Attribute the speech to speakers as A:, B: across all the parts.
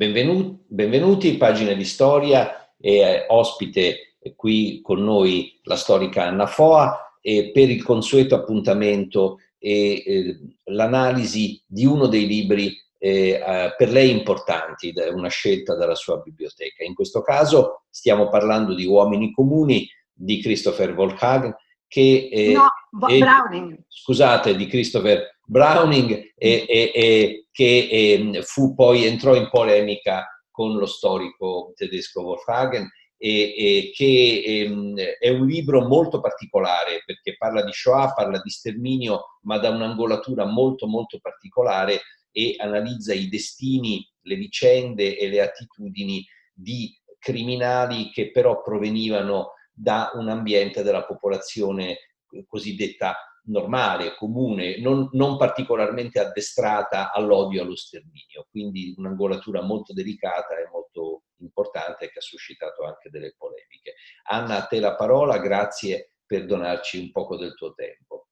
A: benvenuti, benvenuti, pagine di storia e eh, ospite qui con noi la storica Anna Foa e per il consueto appuntamento e eh, l'analisi di uno dei libri eh, per lei importanti, una scelta dalla sua biblioteca. In questo caso stiamo parlando di Uomini comuni di Christopher Volkswagen che
B: eh, no, Browning.
A: scusate, di Christopher Browning e, e, che e, fu poi entrò in polemica con lo storico tedesco Wolfhagen e, che ehm, è un libro molto particolare perché parla di Shoah, parla di sterminio, ma da un'angolatura molto molto particolare e analizza i destini, le vicende e le attitudini di criminali che però provenivano da un ambiente della popolazione cosiddetta normale, comune, non, non particolarmente addestrata all'odio e allo sterminio. Quindi un'angolatura molto delicata e molto importante che ha suscitato anche delle polemiche. Anna, a te la parola, grazie per donarci un poco del tuo tempo.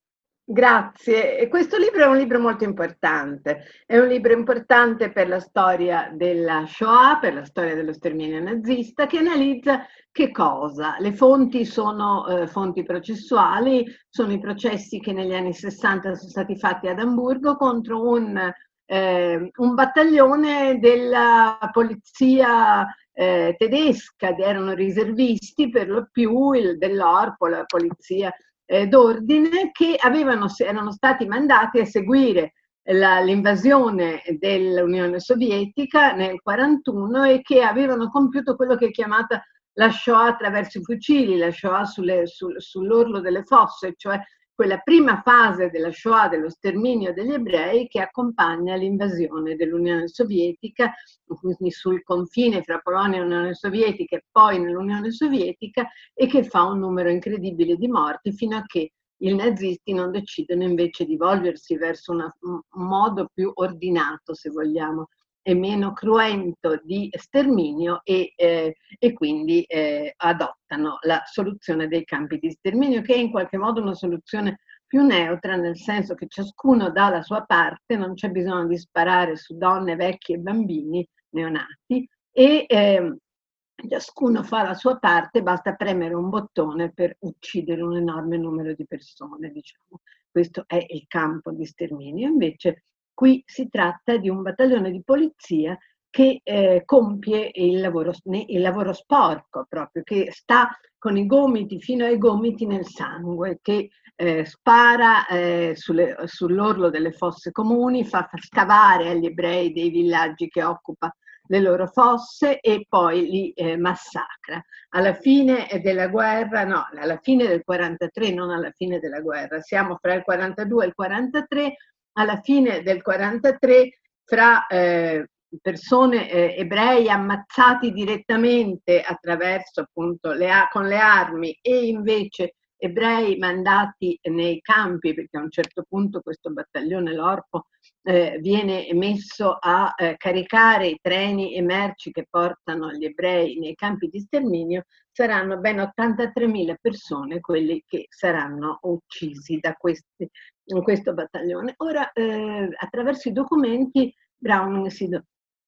B: Grazie. Questo libro è un libro molto importante. È un libro importante per la storia della Shoah, per la storia dello sterminio nazista, che analizza che cosa? Le fonti sono eh, fonti processuali, sono i processi che negli anni 60 sono stati fatti ad Amburgo contro un, eh, un battaglione della polizia eh, tedesca, erano riservisti per lo più il, dell'Orpo, la polizia eh, d'ordine che avevano, erano stati mandati a seguire la, l'invasione dell'Unione Sovietica nel 1941 e che avevano compiuto quello che è chiamata la Shoah attraverso i fucili, la Shoah sulle, sul, sull'orlo delle fosse, cioè quella prima fase della Shoah, dello sterminio degli ebrei, che accompagna l'invasione dell'Unione Sovietica, quindi sul confine fra Polonia e Unione Sovietica e poi nell'Unione Sovietica, e che fa un numero incredibile di morti fino a che i nazisti non decidono invece di volgersi verso una, un modo più ordinato, se vogliamo, e meno cruento di sterminio e, eh, e quindi eh, adottano la soluzione dei campi di sterminio, che è in qualche modo una soluzione più neutra, nel senso che ciascuno dà la sua parte, non c'è bisogno di sparare su donne, vecchi e bambini neonati e eh, ciascuno fa la sua parte, basta premere un bottone per uccidere un enorme numero di persone, diciamo. Questo è il campo di sterminio. Invece Qui si tratta di un battaglione di polizia che eh, compie il lavoro, il lavoro, sporco proprio, che sta con i gomiti fino ai gomiti nel sangue, che eh, spara eh, sulle, sull'orlo delle fosse comuni, fa, scavare agli ebrei dei villaggi che occupa le loro fosse e poi li eh, massacra. Alla fine della guerra, no, alla fine del 43, non alla fine della guerra, siamo fra il 42 e il 43, alla fine del 43 fra eh, persone eh, ebrei ammazzati direttamente attraverso appunto le, con le armi e invece ebrei mandati nei campi, perché a un certo punto questo battaglione Lorpo eh, viene messo a eh, caricare i treni e merci che portano gli ebrei nei campi di sterminio, saranno ben 83.000 persone quelli che saranno uccisi da questi, in questo battaglione. Ora, eh, attraverso i documenti, Brown si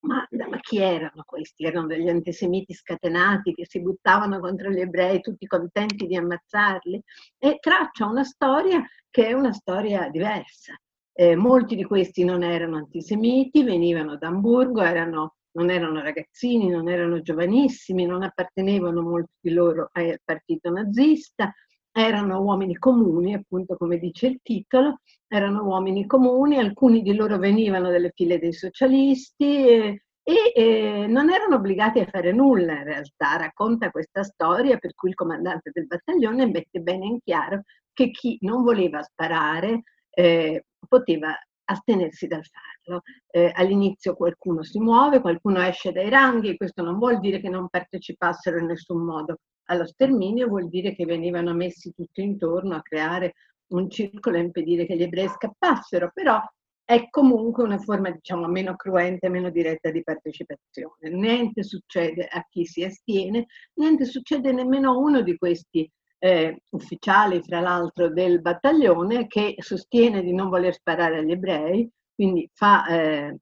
B: ma, ma, chi erano questi? Erano degli antisemiti scatenati che si buttavano contro gli ebrei, tutti contenti di ammazzarli? E traccia una storia che è una storia diversa. Eh, molti di questi non erano antisemiti, venivano da Hamburgo, erano, non erano ragazzini, non erano giovanissimi, non appartenevano molti di loro al partito nazista, erano uomini comuni, appunto come dice il titolo, erano uomini comuni, alcuni di loro venivano dalle file dei socialisti e, e, e, non erano obbligati a fare nulla in realtà. Racconta questa storia per cui il comandante del battaglione mette bene in chiaro che chi non voleva sparare eh, poteva astenersi dal farlo. Eh, all'inizio qualcuno si muove, qualcuno esce dai ranghi, questo non vuol dire che non partecipassero in nessun modo allo sterminio vuol dire che venivano messi tutti intorno a creare un circolo e impedire che gli ebrei scappassero, però è comunque una forma diciamo meno cruenta e meno diretta di partecipazione. Niente succede a chi si astiene, niente succede nemmeno a uno di questi eh, ufficiali, fra l'altro, del battaglione che sostiene di non voler sparare agli ebrei, quindi fa, eh,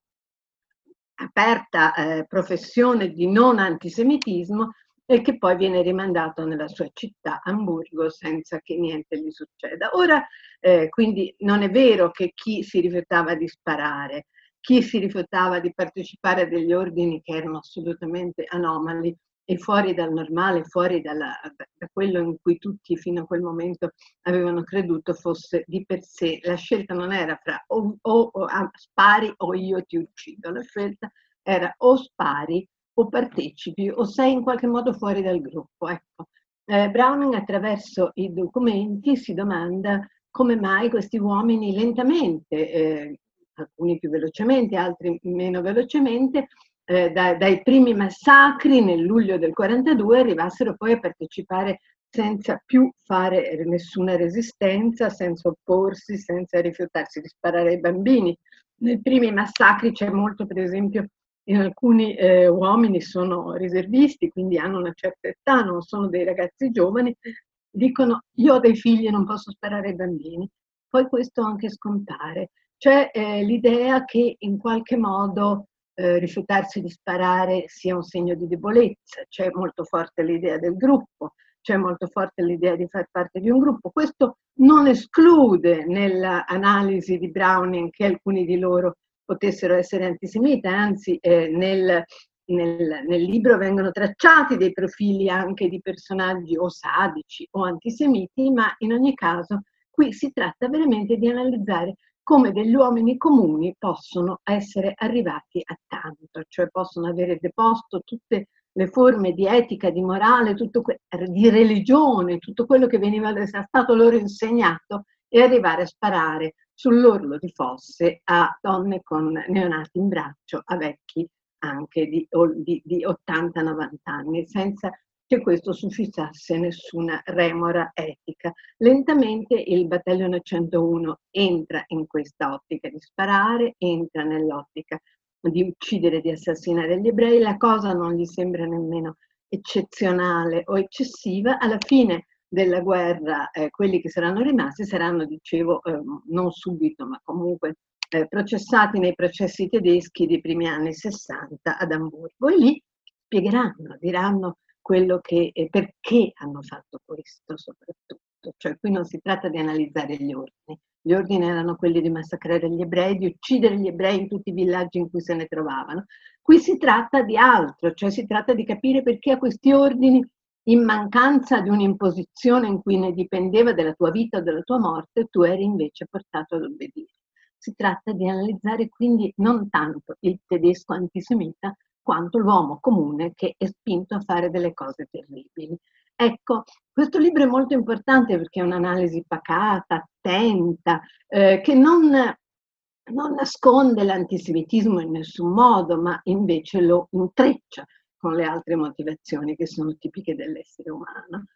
B: aperta eh, professione di non antisemitismo e che poi viene rimandato nella sua città, Amburgo, senza che niente gli succeda. Ora, eh, quindi non è vero che chi si rifiutava di sparare, chi si rifiutava di partecipare a degli ordini che erano assolutamente anomali e fuori dal normale, fuori dalla, da quello in cui tutti fino a quel momento avevano creduto fosse di per sé. La scelta non era fra o, o, o spari o io ti uccido, la scelta era o spari o partecipi o sei in qualche modo fuori dal gruppo. Ecco. Eh, Browning attraverso i documenti si domanda come mai questi uomini lentamente, eh, alcuni più velocemente, altri meno velocemente, eh, da, dai primi massacri nel luglio del 42 arrivassero poi a partecipare senza più fare nessuna resistenza, senza opporsi, senza rifiutarsi di sparare ai bambini. Nei primi massacri c'è molto, per esempio, alcuni eh, uomini sono riservisti, quindi hanno una certa età, non sono dei ragazzi giovani, dicono io ho dei figli e non posso sparare ai bambini. Poi questo anche scompare. C'è eh, l'idea che in qualche modo eh, rifiutarsi di sparare sia un segno di debolezza, c'è molto forte l'idea del gruppo, c'è molto forte l'idea di far parte di un gruppo. Questo non esclude nell'analisi di Browning che alcuni di loro potessero essere antisemite, anzi eh, nel, nel, nel, libro vengono tracciati dei profili anche di personaggi o sadici o antisemiti, ma in ogni caso qui si tratta veramente di analizzare come degli uomini comuni possono essere arrivati a tanto, cioè possono avere deposto tutte le forme di etica, di morale, que- di religione, tutto quello che veniva stato loro insegnato e arrivare a sparare sull'orlo di fosse a donne con neonati in braccio, a vecchi anche di, di, di 80-90 anni, senza che questo suscitasse nessuna remora etica. Lentamente il battaglione 101 entra in questa ottica di sparare, entra nell'ottica di uccidere, di assassinare gli ebrei, la cosa non gli sembra nemmeno eccezionale o eccessiva, alla fine della guerra eh, quelli che saranno rimasti saranno, dicevo, eh, non subito, ma comunque eh, processati nei processi tedeschi dei primi anni 60 ad Amburgo e lì spiegheranno, diranno quello che, eh, perché hanno fatto questo soprattutto. Cioè qui non si tratta di analizzare gli ordini. Gli ordini erano quelli di massacrare gli ebrei, di uccidere gli ebrei in tutti i villaggi in cui se ne trovavano. Qui si tratta di altro, cioè si tratta di capire perché a questi ordini, in mancanza di un'imposizione in cui ne dipendeva della tua vita o della tua morte, tu eri invece portato ad obbedire. Si tratta di analizzare quindi non tanto il tedesco antisemita, quanto l'uomo comune che è spinto a fare delle cose terribili. Ecco, questo libro è molto importante perché è un'analisi pacata, attenta, eh, che non, non nasconde l'antisemitismo in nessun modo, ma invece lo intreccia con le altre motivazioni che sono tipiche dell'essere umano.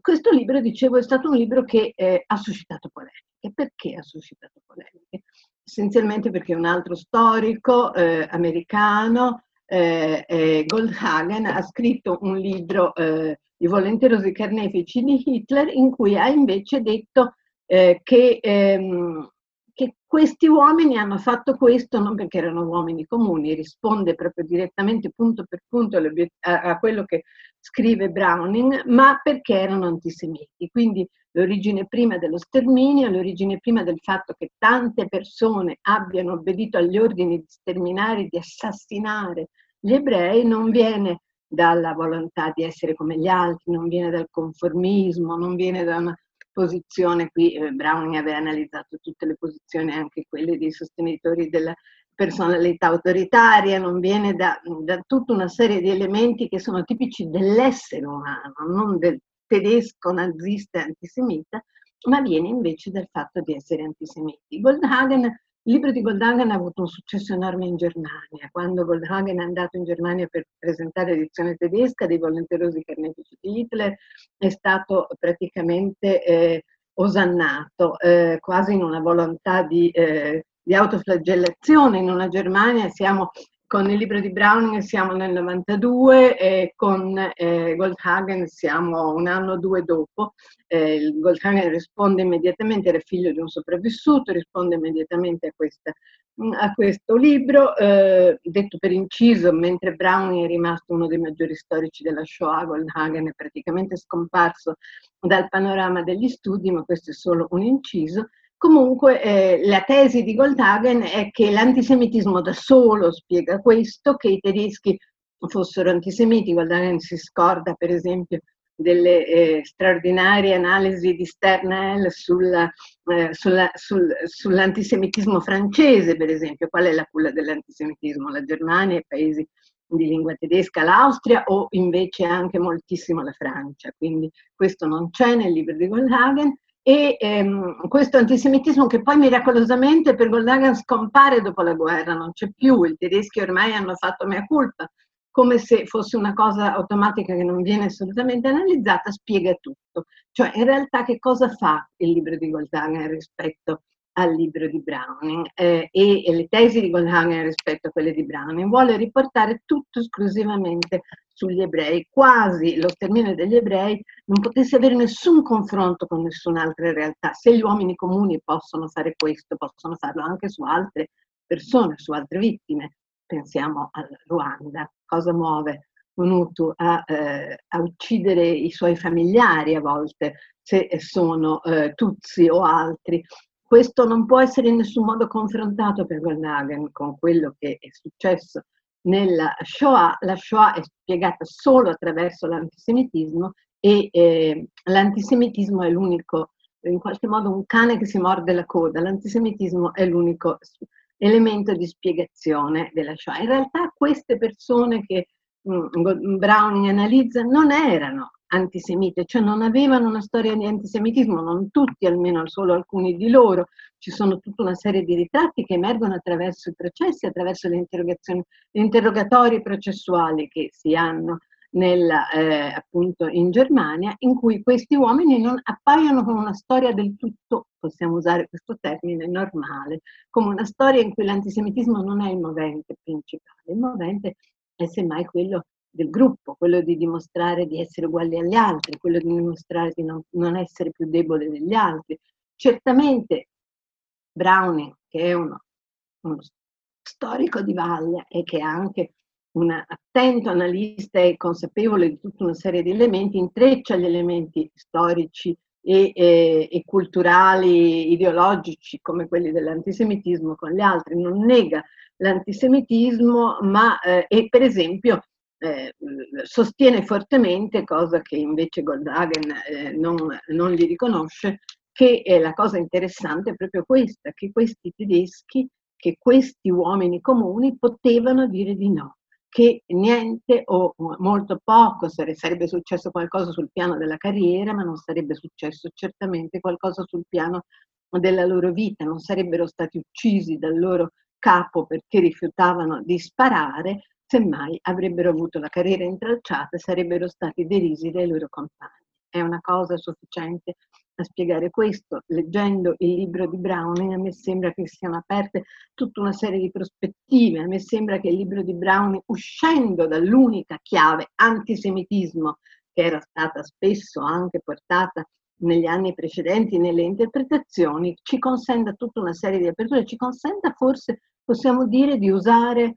B: Questo libro, dicevo, è stato un libro che eh, ha suscitato polemiche. Perché ha suscitato polemiche? Essenzialmente perché un altro storico eh, americano eh, Goldhagen ha scritto un libro, eh, I volenterosi carnefici di Hitler, in cui ha invece detto eh, che, ehm, che, questi uomini hanno fatto questo non perché erano uomini comuni, risponde proprio direttamente punto per punto a, quello che scrive Browning, ma perché erano antisemiti. Quindi l'origine prima dello sterminio, l'origine prima del fatto che tante persone abbiano obbedito agli ordini di sterminare, di assassinare gli ebrei, non viene dalla volontà di essere come gli altri, non viene dal conformismo, non viene da una posizione, qui eh, Browning aveva analizzato tutte le posizioni, anche quelle dei sostenitori della personalità autoritaria, non viene da, da tutta una serie di elementi che sono tipici dell'essere umano, non del tedesco nazista antisemita, ma viene invece dal fatto di essere antisemiti. Goldhagen, il libro di Goldhagen ha avuto un successo enorme in Germania. Quando Goldhagen è andato in Germania per presentare l'edizione tedesca dei volenterosi carnefici di Hitler, è stato praticamente eh, osannato, eh, quasi in una volontà di, eh, di autoflagellazione. In una Germania siamo con il libro di Browning siamo nel 92 e con eh, Goldhagen siamo un anno o due dopo. Eh, Goldhagen risponde immediatamente, era figlio di un sopravvissuto, risponde immediatamente a, questa, a questo libro, eh, detto per inciso, mentre Browning è rimasto uno dei maggiori storici della Shoah, Goldhagen è praticamente scomparso dal panorama degli studi, ma questo è solo un inciso. Comunque eh, la tesi di Goldhagen è che l'antisemitismo da solo spiega questo, che i tedeschi fossero antisemiti. Goldhagen si scorda per esempio delle eh, straordinarie analisi di Sternel sulla, eh, sulla, sul, sull'antisemitismo francese, per esempio. Qual è la culla dell'antisemitismo? La Germania, i paesi di lingua tedesca, l'Austria o invece anche moltissimo la Francia. Quindi questo non c'è nel libro di Goldhagen e ehm, questo antisemitismo che poi miracolosamente per Goldhagen scompare dopo la guerra, non c'è più, i tedeschi ormai hanno fatto mea culpa, come se fosse una cosa automatica che non viene assolutamente analizzata, spiega tutto. Cioè in realtà che cosa fa il libro di Goldhagen rispetto al libro di Browning eh, e, e, le tesi di Goldhagen rispetto a quelle di Browning, vuole riportare tutto esclusivamente sugli ebrei, quasi lo sterminio degli ebrei non potesse avere nessun confronto con nessun'altra realtà. Se gli uomini comuni possono fare questo, possono farlo anche su altre persone, su altre vittime. Pensiamo al Ruanda, cosa muove un Hutu a, eh, a uccidere i suoi familiari a volte, se sono eh, Tutsi o altri, questo non può essere in nessun modo confrontato per Goldhagen con quello che è successo nella Shoah. La Shoah è spiegata solo attraverso l'antisemitismo e eh, l'antisemitismo è l'unico, in qualche modo un cane che si morde la coda, l'antisemitismo è l'unico elemento di spiegazione della Shoah. In realtà queste persone che mh, mm, Browning analizza non erano antisemite, cioè non avevano una storia di antisemitismo, non tutti, almeno solo alcuni di loro. Ci sono tutta una serie di ritratti che emergono attraverso i processi, attraverso le interrogazioni, gli interrogatori processuali che si hanno nella, eh, appunto in Germania, in cui questi uomini non appaiono con una storia del tutto, possiamo usare questo termine, normale, come una storia in cui l'antisemitismo non è il movente principale, il movente è semmai quello del gruppo, quello di dimostrare di essere uguali agli altri, quello di dimostrare di non, non essere più debole degli altri. Certamente Browning, che è uno, uno storico di valle e che è anche un attento analista e consapevole di tutta una serie di elementi, intreccia gli elementi storici e, e, e, culturali, ideologici, come quelli dell'antisemitismo con gli altri, non nega l'antisemitismo, ma eh, e per esempio eh, sostiene fortemente, cosa che invece Goldhagen eh, non, non, gli riconosce, che eh, la cosa interessante è proprio questa, che questi tedeschi, che questi uomini comuni potevano dire di no, che niente o molto poco sarebbe successo qualcosa sul piano della carriera, ma non sarebbe successo certamente qualcosa sul piano della loro vita, non sarebbero stati uccisi dal loro capo perché rifiutavano di sparare, semmai avrebbero avuto la carriera intralciata e sarebbero stati derisi dai loro compagni. È una cosa sufficiente a spiegare questo. Leggendo il libro di Browning a me sembra che siano aperte tutta una serie di prospettive, a me sembra che il libro di Browning, uscendo dall'unica chiave antisemitismo che era stata spesso anche portata negli anni precedenti nelle interpretazioni, ci consenta tutta una serie di aperture, ci consenta forse, possiamo dire, di usare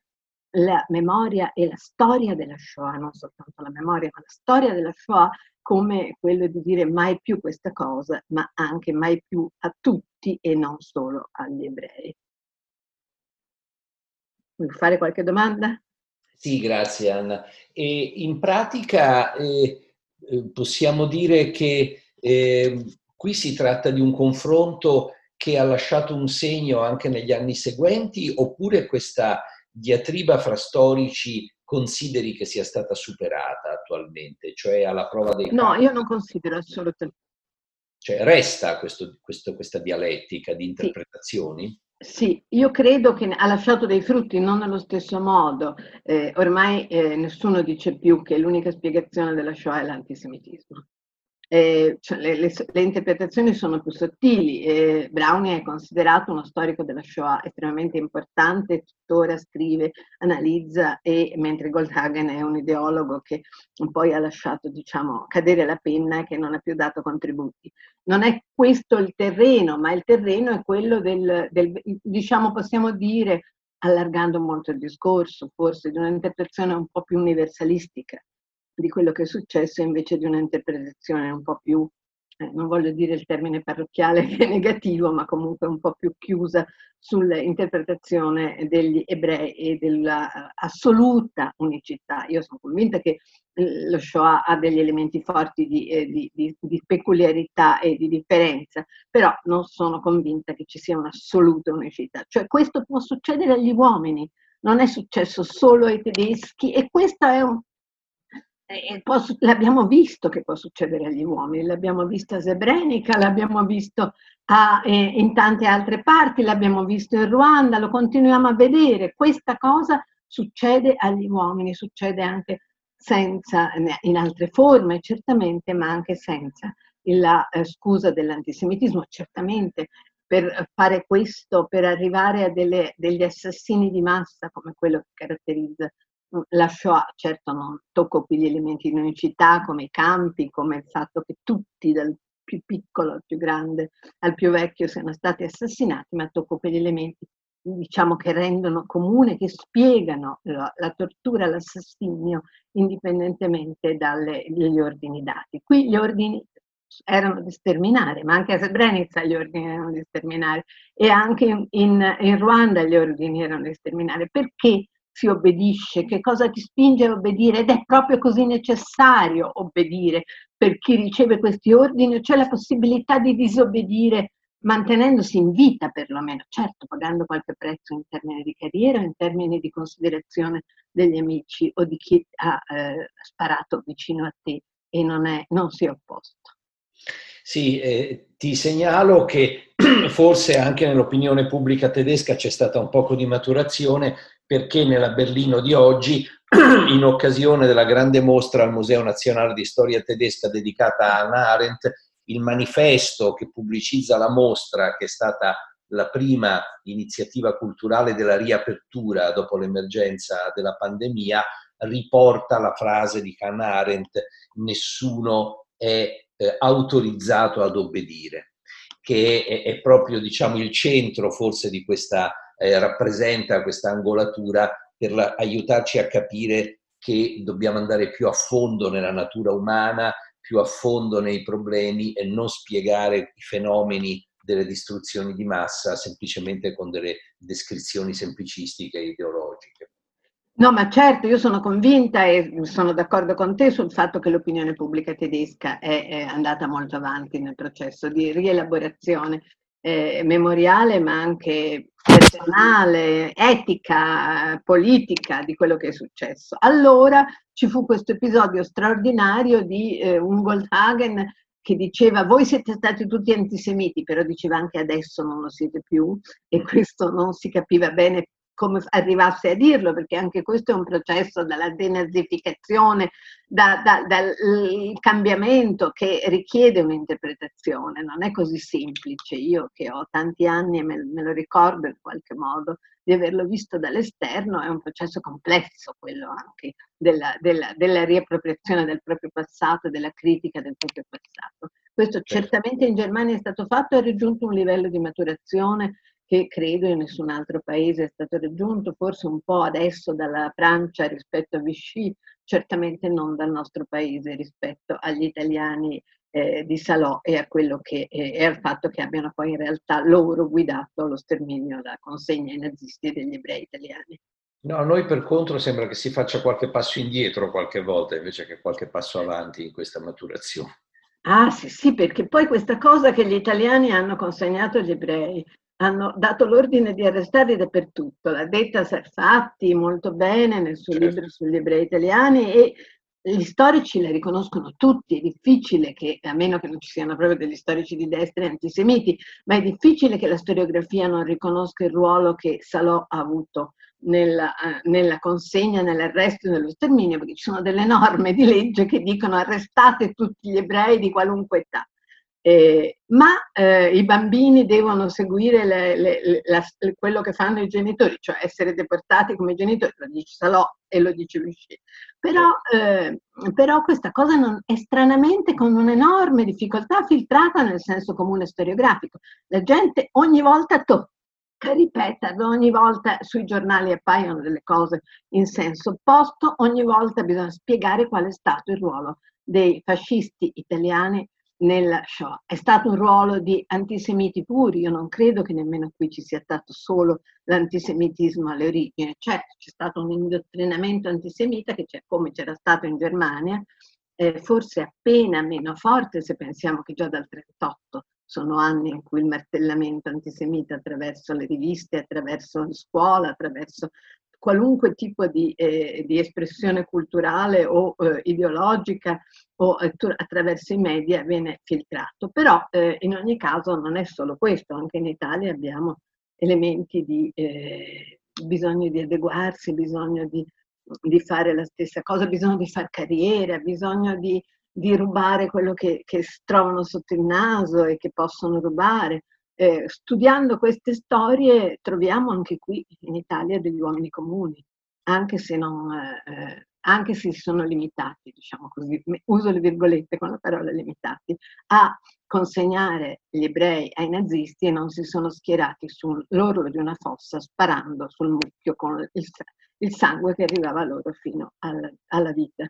B: la memoria e la storia della Shoah, non soltanto la memoria, ma la storia della Shoah come quello di dire mai più questa cosa, ma anche mai più a tutti e non solo agli ebrei. Vuoi fare qualche domanda?
A: Sì, grazie Anna. E in pratica eh, eh possiamo dire che eh, qui si tratta di un confronto che ha lasciato un segno anche negli anni seguenti, oppure questa diatriba fra storici consideri che sia stata superata attualmente, cioè alla prova dei...
B: No, io non considero assolutamente.
A: Cioè resta questo, questo, questa dialettica di interpretazioni?
B: Sì. sì. io credo che ha lasciato dei frutti, non nello stesso modo. Eh, ormai eh, nessuno dice più che l'unica spiegazione della Shoah è l'antisemitismo. Eh, cioè le, le, le, interpretazioni sono più sottili. Eh, Browning è considerato uno storico della Shoah estremamente importante, tuttora scrive, analizza, e, mentre Goldhagen è un ideologo che poi ha lasciato diciamo, cadere la penna e che non ha più dato contributi. Non è questo il terreno, ma il terreno è quello del, del diciamo, possiamo dire, allargando molto il discorso, forse di un'interpretazione un po' più universalistica di quello che è successo invece di un'interpretazione un po' più, eh, non voglio dire il termine parrocchiale che è negativo, ma comunque un po' più chiusa sull'interpretazione degli ebrei e dell'assoluta unicità. Io sono convinta che lo Shoah ha degli elementi forti di, eh, di, di, di, peculiarità e di differenza, però non sono convinta che ci sia un'assoluta unicità. Cioè questo può succedere agli uomini, non è successo solo ai tedeschi e questo è un, Può, l'abbiamo visto che può succedere agli uomini, l'abbiamo visto a Srebrenica, l'abbiamo visto a, eh, in tante altre parti, l'abbiamo visto in Ruanda, lo continuiamo a vedere. Questa cosa succede agli uomini, succede anche senza, in altre forme certamente, ma anche senza la eh, scusa dell'antisemitismo. Certamente per fare questo, per arrivare a delle, degli assassini di massa come quello che caratterizza la Shoah, certo non tocco qui gli elementi di unicità come i campi, come il fatto che tutti dal più piccolo al più grande al più vecchio siano stati assassinati, ma tocco quegli elementi diciamo che rendono comune, che spiegano la, la tortura, l'assassinio indipendentemente dagli ordini dati. Qui gli ordini erano di sterminare, ma anche a Srebrenica gli ordini erano di sterminare e anche in, in, in Ruanda gli ordini erano di sterminare. Perché? Si obbedisce, che cosa ti spinge a obbedire ed è proprio così necessario obbedire per chi riceve questi ordini, c'è la possibilità di disobbedire mantenendosi in vita perlomeno, certo pagando qualche prezzo in termini di carriera, in termini di considerazione degli amici o di chi ha eh, sparato vicino a te e non, è, non si è opposto.
A: Sì, eh, ti segnalo che forse anche nell'opinione pubblica tedesca c'è stata un poco di maturazione perché nella Berlino di oggi, in occasione della grande mostra al Museo Nazionale di Storia Tedesca dedicata a Hannah Arendt, il manifesto che pubblicizza la mostra, che è stata la prima iniziativa culturale della riapertura dopo l'emergenza della pandemia, riporta la frase di Hannah Arendt, nessuno è eh, autorizzato ad obbedire, che è, è proprio diciamo, il centro forse di questa eh, rappresenta questa angolatura per la, aiutarci a capire che dobbiamo andare più a fondo nella natura umana, più a fondo nei problemi e non spiegare i fenomeni delle distruzioni di massa semplicemente con delle descrizioni semplicistiche e ideologiche.
B: No, ma certo, io sono convinta e sono d'accordo con te sul fatto che l'opinione pubblica tedesca è, è andata molto avanti nel processo di rielaborazione eh, memoriale ma anche personale, etica, politica di quello che è successo. Allora ci fu questo episodio straordinario di eh, un Goldhagen che diceva voi siete stati tutti antisemiti, però diceva anche adesso non lo siete più e questo non si capiva bene come arrivasse a dirlo, perché anche questo è un processo dalla denazificazione, da, da, dal cambiamento che richiede un'interpretazione, non è così semplice. Io che ho tanti anni e me, me lo ricordo in qualche modo di averlo visto dall'esterno, è un processo complesso quello anche della, della, della riappropriazione del proprio passato della critica del proprio passato. Questo certo. certamente in Germania è stato fatto e ha raggiunto un livello di maturazione che credo in nessun altro paese è stato raggiunto, forse un po' adesso dalla Francia rispetto a Vichy, certamente non dal nostro paese rispetto agli italiani eh, di Salò e a quello che eh, è al fatto che abbiano poi in realtà loro guidato lo sterminio, la consegna ai nazisti degli ebrei italiani.
A: No, a noi per contro sembra che si faccia qualche passo indietro qualche volta invece che qualche passo avanti in questa maturazione.
B: Ah sì, sì, perché poi questa cosa che gli italiani hanno consegnato agli ebrei hanno dato l'ordine di arrestarli dappertutto. L'ha detta Sarfatti molto bene nel suo certo. libro sugli ebrei italiani e gli storici la riconoscono tutti, è difficile che, a meno che non ci siano proprio degli storici di destra e antisemiti, ma è difficile che la storiografia non riconosca il ruolo che Salò ha avuto nella, eh, nella, consegna, nell'arresto e nello sterminio, perché ci sono delle norme di legge che dicono arrestate tutti gli ebrei di qualunque età. Eh, ma eh, i bambini devono seguire le, le, la, quello che fanno i genitori, cioè essere deportati come genitori, lo dice Salò e lo dice Lucci. Però, eh, però, questa cosa non, è stranamente con un'enorme difficoltà filtrata nel senso comune storiografico. La gente ogni volta tocca ripeterlo, ogni volta sui giornali appaiono delle cose in senso opposto, ogni volta bisogna spiegare qual è stato il ruolo dei fascisti italiani nella Shoah. È stato un ruolo di antisemiti puri, io non credo che nemmeno qui ci sia stato solo l'antisemitismo alle origini, certo c'è stato un indottrinamento antisemita che c'è come c'era stato in Germania, eh, forse appena meno forte se pensiamo che già dal 1938 sono anni in cui il martellamento antisemita attraverso le riviste, attraverso la scuola, attraverso qualunque tipo di, eh, di espressione culturale o eh, ideologica o attraverso i media viene filtrato. Però eh, in ogni caso non è solo questo, anche in Italia abbiamo elementi di eh, bisogno di adeguarsi, bisogno di, di, fare la stessa cosa, bisogno di fare carriera, bisogno di, di rubare quello che, che trovano sotto il naso e che possono rubare. Eh, studiando queste storie troviamo anche qui in Italia degli uomini comuni, anche se, non, eh, anche se sono limitati, diciamo così, uso le virgolette con la parola limitati, a consegnare gli ebrei ai nazisti e non si sono schierati sull'orlo di una fossa sparando sul mucchio con il, il sangue che arrivava loro fino alla, alla vita.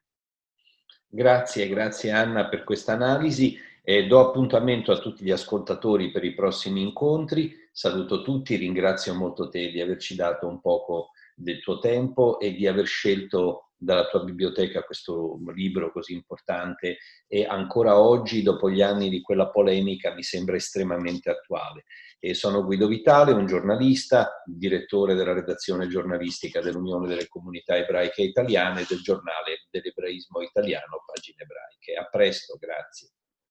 A: Grazie, grazie Anna per questa analisi. Eh, do appuntamento a tutti gli ascoltatori per i prossimi incontri. Saluto tutti, ringrazio molto te di averci dato un poco del tuo tempo e di aver scelto dalla tua biblioteca questo libro così importante e ancora oggi, dopo gli anni di quella polemica, mi sembra estremamente attuale. E sono Guido Vitale, un giornalista, direttore della redazione giornalistica dell'Unione delle Comunità Ebraiche Italiane e del giornale dell'ebraismo italiano, Pagine Ebraiche. A presto, grazie.